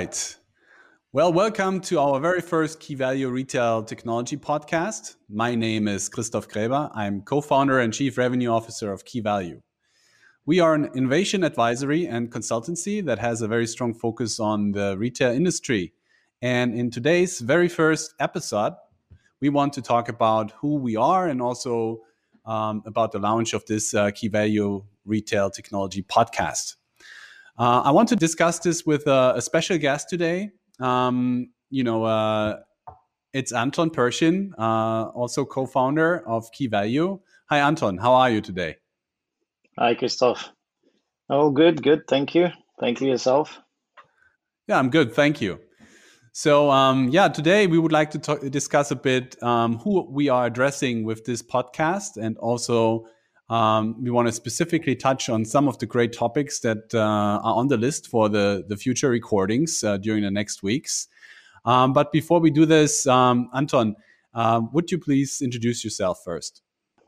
right. Well, welcome to our very first Key Value Retail Technology podcast. My name is Christoph Gräber. I'm co founder and chief revenue officer of Key Value. We are an innovation advisory and consultancy that has a very strong focus on the retail industry. And in today's very first episode, we want to talk about who we are and also um, about the launch of this uh, Key Value Retail Technology podcast. Uh, I want to discuss this with a, a special guest today. Um, you know, uh, it's Anton Pershin, uh, also co-founder of Key Value. Hi, Anton. How are you today? Hi, Christoph. Oh, good, good. Thank you. Thank you yourself. Yeah, I'm good. Thank you. So, um, yeah, today we would like to talk, discuss a bit um, who we are addressing with this podcast, and also um, we want to specifically touch on some of the great topics that uh, are on the list for the the future recordings uh, during the next weeks. Um, but before we do this, um, Anton, uh, would you please introduce yourself first?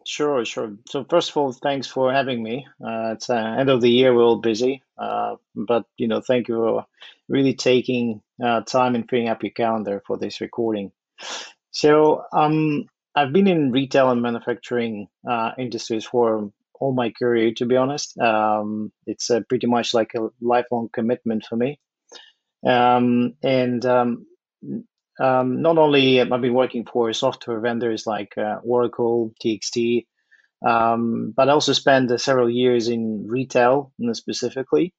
Sure, sure. So first of all, thanks for having me. Uh, it's uh, end of the year; we're all busy, uh, but you know, thank you for really taking time and freeing up your calendar for this recording. So, um, I've been in retail and manufacturing uh, industries for all my career. To be honest, um, it's uh, pretty much like a lifelong commitment for me. Um, and um, um, not only I've I been working for software vendors like uh, Oracle, TXT, um, but I also spent uh, several years in retail specifically,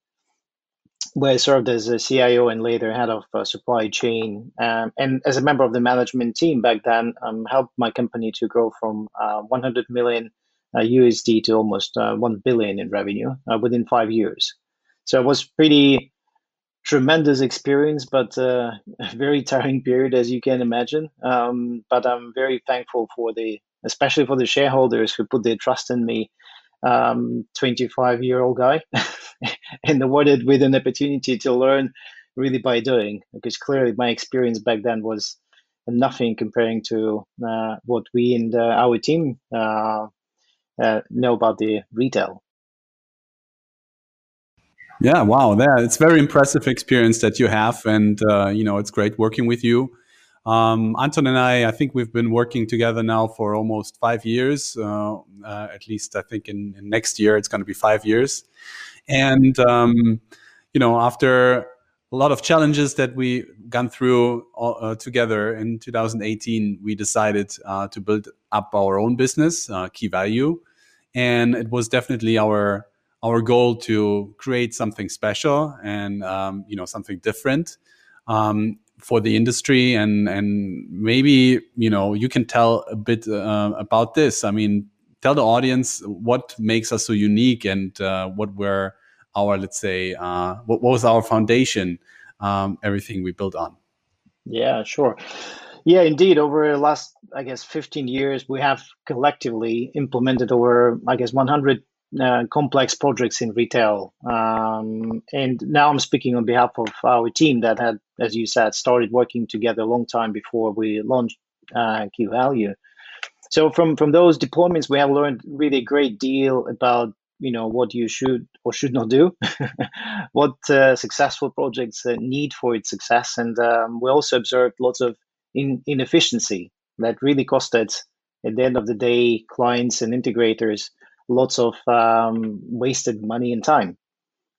where I served as a CIO and later head of uh, supply chain. Um, and as a member of the management team back then, um, helped my company to grow from uh, 100 million USD uh, to almost uh, 1 billion in revenue uh, within five years. So it was pretty tremendous experience, but uh, a very tiring period, as you can imagine. Um, but I'm very thankful for the, especially for the shareholders who put their trust in me. Um, 25 year old guy, and awarded with an opportunity to learn really by doing, because clearly my experience back then was nothing comparing to uh, what we and uh, our team uh, uh, know about the retail. Yeah, wow, yeah, it's very impressive experience that you have, and uh, you know it's great working with you. Um, Anton and I, I think we've been working together now for almost five years. Uh, uh, at least I think in, in next year it's going to be five years. And um, you know, after a lot of challenges that we gone through uh, together in 2018, we decided uh, to build up our own business, uh, Key Value, and it was definitely our our goal to create something special and um, you know something different um, for the industry and and maybe you know you can tell a bit uh, about this. I mean tell the audience what makes us so unique and uh, what were our let's say uh, what, what, was our foundation um, everything we built on. Yeah sure. Yeah indeed. Over the last i guess 15 years we have collectively implemented over i guess 100 uh, complex projects in retail. Um, and now I'm speaking on behalf of our team that had, as you said, started working together a long time before we launched uh, Key Value. So from from those deployments, we have learned really a great deal about you know what you should or should not do, what uh, successful projects uh, need for its success, and um, we also observed lots of in, inefficiency that really costed at the end of the day clients and integrators lots of um, wasted money and time.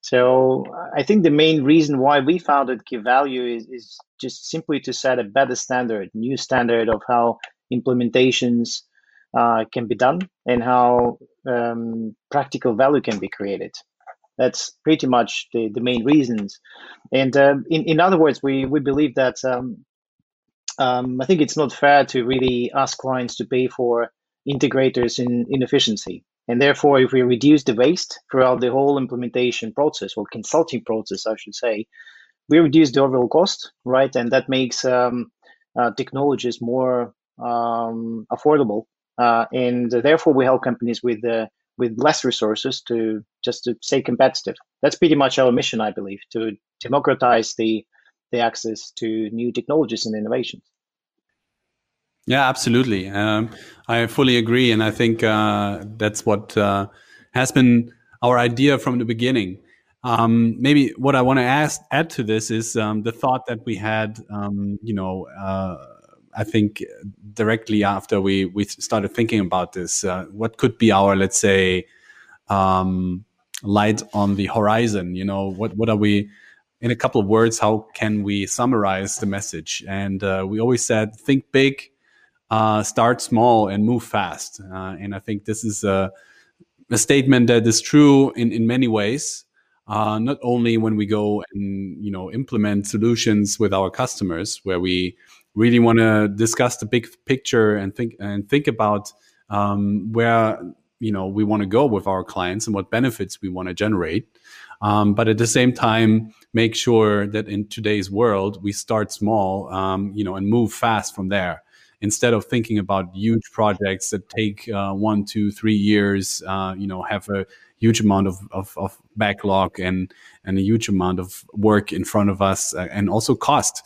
So I think the main reason why we founded Key Value is, is just simply to set a better standard, new standard of how implementations uh, can be done and how um, practical value can be created. That's pretty much the, the main reasons. And um, in, in other words, we, we believe that um, um, I think it's not fair to really ask clients to pay for integrators in inefficiency. And therefore, if we reduce the waste throughout the whole implementation process or consulting process, I should say, we reduce the overall cost, right? And that makes um, uh, technologies more um, affordable. Uh, and therefore, we help companies with uh, with less resources to just to stay competitive. That's pretty much our mission, I believe, to democratize the the access to new technologies and innovations. Yeah, absolutely. Um, I fully agree, and I think uh, that's what uh, has been our idea from the beginning. Um, maybe what I want to ask add to this is um, the thought that we had, um, you know, uh, I think directly after we we started thinking about this, uh, what could be our, let's say, um, light on the horizon? You know, what what are we? In a couple of words, how can we summarize the message? And uh, we always said, think big, uh, start small, and move fast. Uh, and I think this is a, a statement that is true in in many ways uh, not only when we go and you know implement solutions with our customers where we really want to discuss the big picture and think and think about um, where you know we want to go with our clients and what benefits we want to generate um, but at the same time make sure that in today's world we start small um, you know and move fast from there instead of thinking about huge projects that take uh, one two three years uh, you know have a huge amount of, of, of, backlog and and a huge amount of work in front of us uh, and also cost.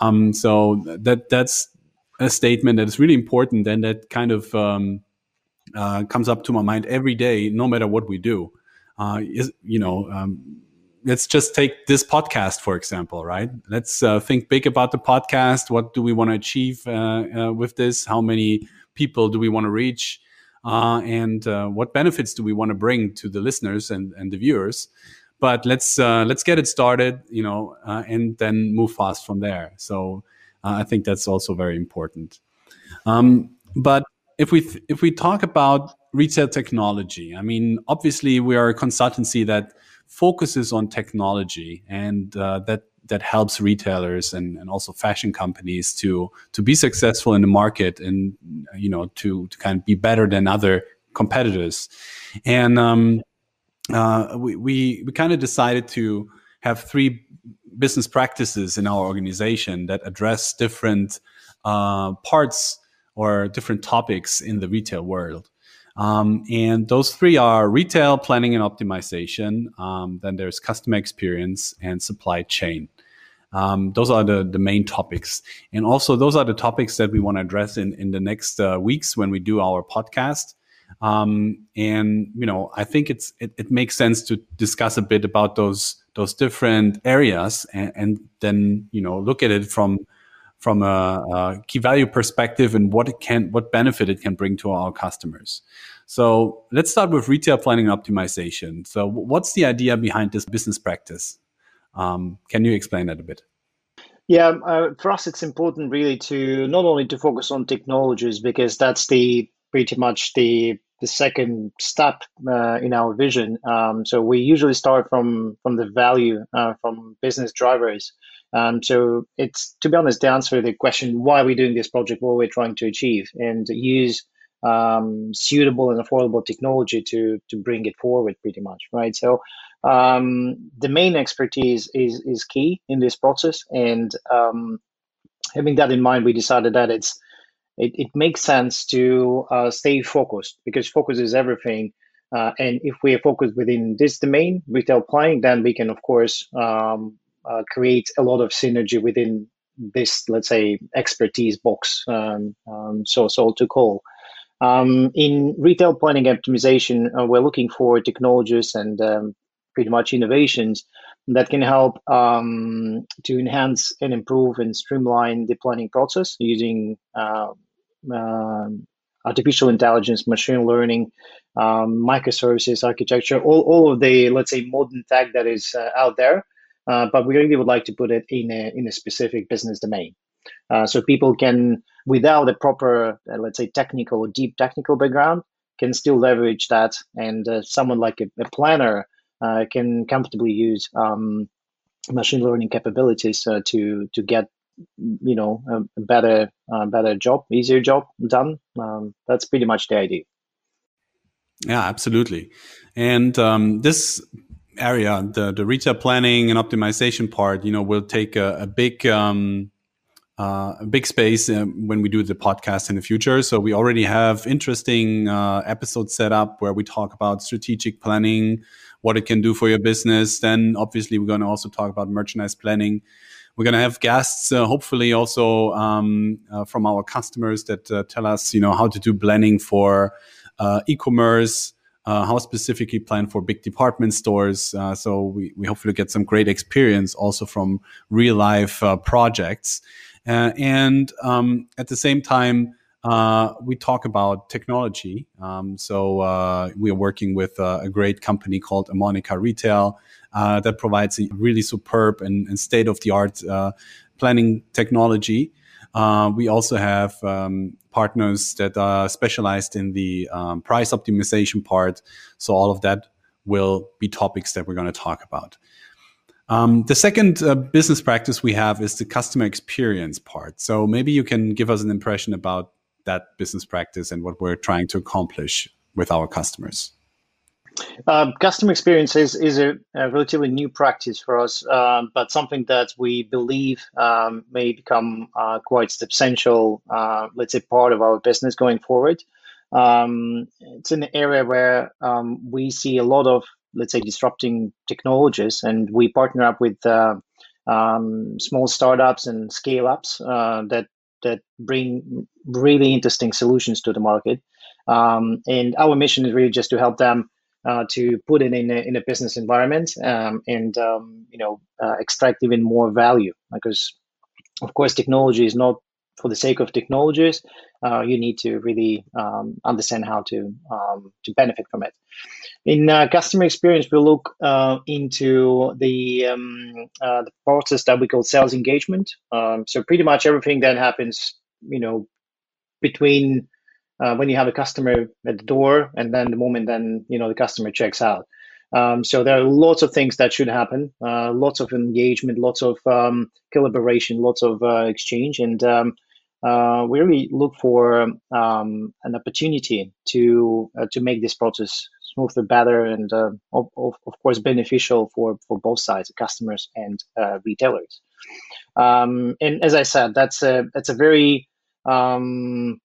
Um, so that that's a statement that is really important and that kind of um, uh, comes up to my mind every day, no matter what we do. Uh, is you know. Um, let's just take this podcast for example right? Let's uh, think big about the podcast. What do we want to achieve uh, uh, with this? How many people do we want to reach? Uh, and uh, what benefits do we want to bring to the listeners and, and the viewers? But let's uh, let's get it started you know and then move fast from there. So i think that's also very important. Um, but if we if we talk about retail technology i mean obviously we are a consultancy that focuses on technology and uh, that that helps retailers and, and also fashion companies to to be successful in the market and you know to to kind of be better than other competitors. And um, uh, we we, we kind of decided to have three business practices in our organization that address different uh, parts or different topics in the retail world um, and those three are retail planning and optimization. Um, then there's customer experience and supply chain. Um, those are the, the main topics. And also, those are the topics that we want to address in, in the next uh, weeks when we do our podcast. Um, and, you know, I think it's, it, it, makes sense to discuss a bit about those, those different areas and, and then, you know, look at it from, from a, a, key value perspective and what it can, what benefit it can bring to our customers. So let's start with retail planning optimization. So what's the idea behind this business practice? Um, can you explain that a bit? Yeah, uh, for us, it's important really to not only to focus on technologies because that's the pretty much the the second step uh, in our vision. Um, so we usually start from from the value uh, from business drivers. Um, so it's to be honest, to answer the question why are we doing this project, what we're trying to achieve, and use um, suitable and affordable technology to to bring it forward, pretty much, right? So um, the main expertise is is key in this process, and um, having that in mind, we decided that it's it, it makes sense to uh, stay focused because focus is everything. Uh, and if we are focused within this domain, retail planning, then we can, of course, um, uh, create a lot of synergy within this, let's say, expertise box, um, um, so so to call. Um, in retail planning optimization, uh, we're looking for technologies and um, pretty much innovations that can help um, to enhance and improve and streamline the planning process using uh, uh, artificial intelligence, machine learning, um, microservices architecture, all, all of the, let's say, modern tech that is uh, out there. Uh, but we really would like to put it in a, in a specific business domain. Uh, so people can, without a proper, uh, let's say, technical or deep technical background, can still leverage that. And uh, someone like a, a planner uh, can comfortably use um, machine learning capabilities to to get, you know, a, better better job, easier job done. Um, that's pretty much the idea. Yeah, absolutely. And um, this area, the the retail planning and optimization part, you know, will take a, a big um, uh, a big space uh, when we do the podcast in the future. So we already have interesting uh, episodes set up where we talk about strategic planning, what it can do for your business. Then obviously we're going to also talk about merchandise planning. We're going to have guests, uh, hopefully also um, uh, from our customers that uh, tell us, you know, how to do planning for e-commerce. uh, how specifically planned for big department stores. Uh, so we, we hopefully get some great experience also from real life uh, projects. Uh, and um, at the same time, uh, we talk about technology. Um, so uh, we are working with a great company called Amonica Retail that provides a really superb and, and state of the art planning technology. Uh, we also have um, partners that are specialized in the um, price optimization part. So all of that will be topics that we're going to talk about. Um, the second uh, business practice we have is the customer experience part. So maybe you can give us an impression about that business practice and what we're trying to accomplish with our customers. Um, customer experience is, is a, a, relatively new practice for us, um, but something that we believe um, may become uh, quite substantial, uh, let's say, part of our business going forward. Um, it's an area where um, we see a lot of, let's say, disrupting technologies, and we partner up with uh, um, small startups and scale ups uh, that that bring really interesting solutions to the market. and our mission is really just to help them uh, to put it in a, in a business environment um, and um, you know uh, extract even more value. Because of course technology is not for the sake of technologies. Uh, you need to really um, understand how to um, to benefit from it in uh, customer experience we look uh, into the um, uh, the process that we call sales engagement. Um, so pretty much everything that happens you know between uh, when you have a customer at the door and then the moment then you know the customer checks out. Um, so there are lots of things that should happen uh, lots of engagement lots of um, collaboration lots of uh, exchange. And um, uh, we really look for um, an opportunity to uh, to make this process smoother better and uh, of, of, course beneficial for for both sides customers and retailers. Um, and as i said that's a that's a very um,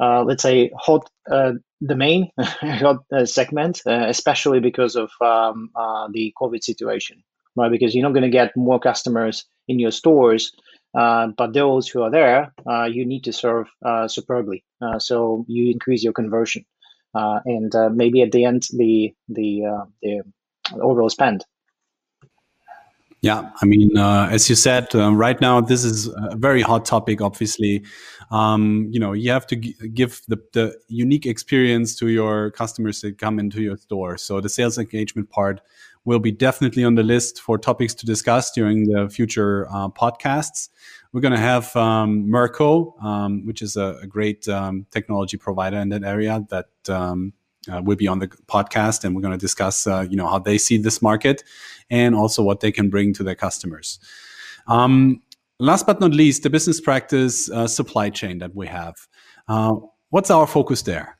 uh, let's say hot uh, domain hot uh, segment uh, especially because of um, uh, the covid situation right? Because you're not going to get more customers in your stores uh, but those who are there you need to serve superbly so you increase your conversion and maybe at the end the the the overall spend yeah, I mean, uh, as you said, uh, right now this is a very hot topic. Obviously, um, you know, you have to give the, the unique experience to your customers that come into your store. So the sales engagement part will be definitely on the list for topics to discuss during the future uh, podcasts. We're going to have um, Mercaux, um, which is a, a great um, technology provider in that area that um, uh, will be on the podcast, and we're going to discuss, uh, you know, how they see this market and also what they can bring to their customers. Um, last but not least, the business practice uh, supply chain that we have. Uh, what's our focus there?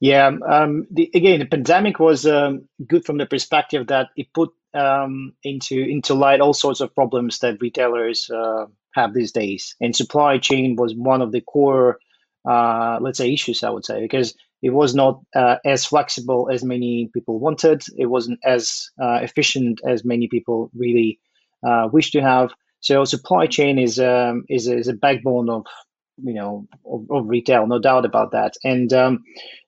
Yeah, um, the, again, the pandemic was um, good from the perspective that it put um, into into light all sorts of problems that retailers uh, have these days, and supply chain was one of the core, uh, let's say, issues. I would say because it was not uh, as flexible as many people wanted. It wasn't as uh, efficient as many people really uh, wish to have. So supply chain is um, is, is a backbone of you know of, of, retail, no doubt about that. And um,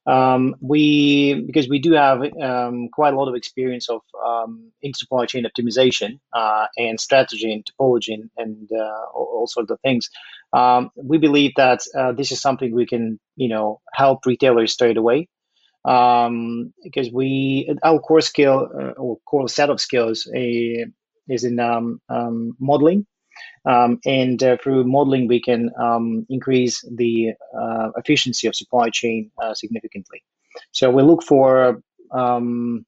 um, we because we do have um, quite a lot of experience of um, in supply chain optimization uh, and strategy and topology and, and uh, all, all, sorts of things. Um, we believe that uh, this is something we can you know help retailers straight away um, because we our core skill uh, or core set of skills uh, is in um, modeling um, and uh, through modeling, we can um, increase the uh, efficiency of supply chain uh, significantly. So we look for um,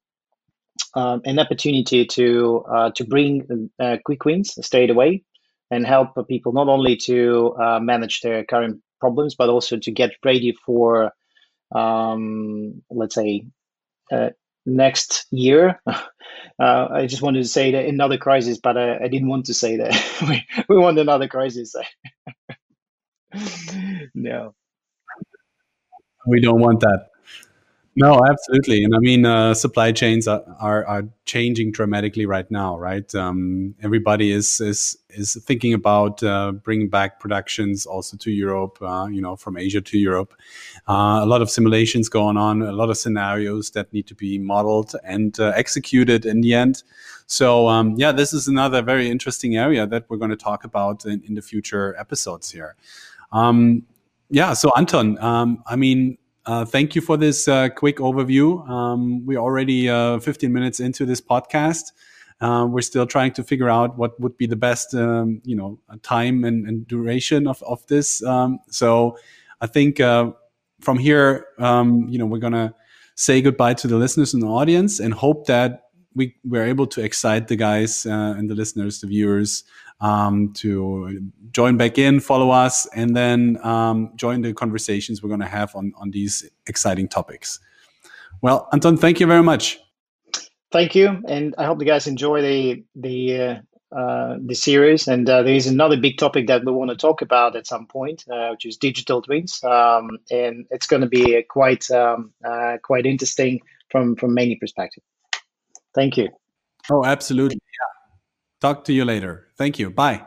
uh, an opportunity to uh, to bring uh, quick wins straight away and help people not only to manage their current problems, but also to get ready for, um, let's say, next year. Uh, I just wanted to say that another crisis, but I, I didn't want to say that. we, we want another crisis. no. We don't want that. No, absolutely, and I mean, uh, supply chains are, are, are changing dramatically right now, right? Um, everybody is is is thinking about uh, bringing back productions also to Europe, uh, you know, from Asia to Europe. Uh, a lot of simulations going on, a lot of scenarios that need to be modeled and uh, executed in the end. So, um, yeah, this is another very interesting area that we're going to talk about in, in the future episodes here. Um, yeah, so Anton, um, I mean uh, thank you for this uh, quick overview. Um, we're already uh, 15 minutes into this podcast. Uh, we're still trying to figure out what would be the best, um, you know, time and, and, duration of, of this. Um, so I think uh, from here, um, you know, we're gonna say goodbye to the listeners and the audience, and hope that we we're able to excite the guys uh, and the listeners, the viewers, um, to join back in, follow us, and then um, join the conversations we're going to have on, on these exciting topics. Well, Anton, thank you very much. Thank you, and I hope you guys enjoy the the uh, uh, the series. And uh, there is another big topic that we want to talk about at some point, uh, which is digital twins, um, and it's going to be quite um, uh, quite interesting from from many perspectives. Thank you. Oh, absolutely. Yeah. Talk to you later. Thank you. Bye.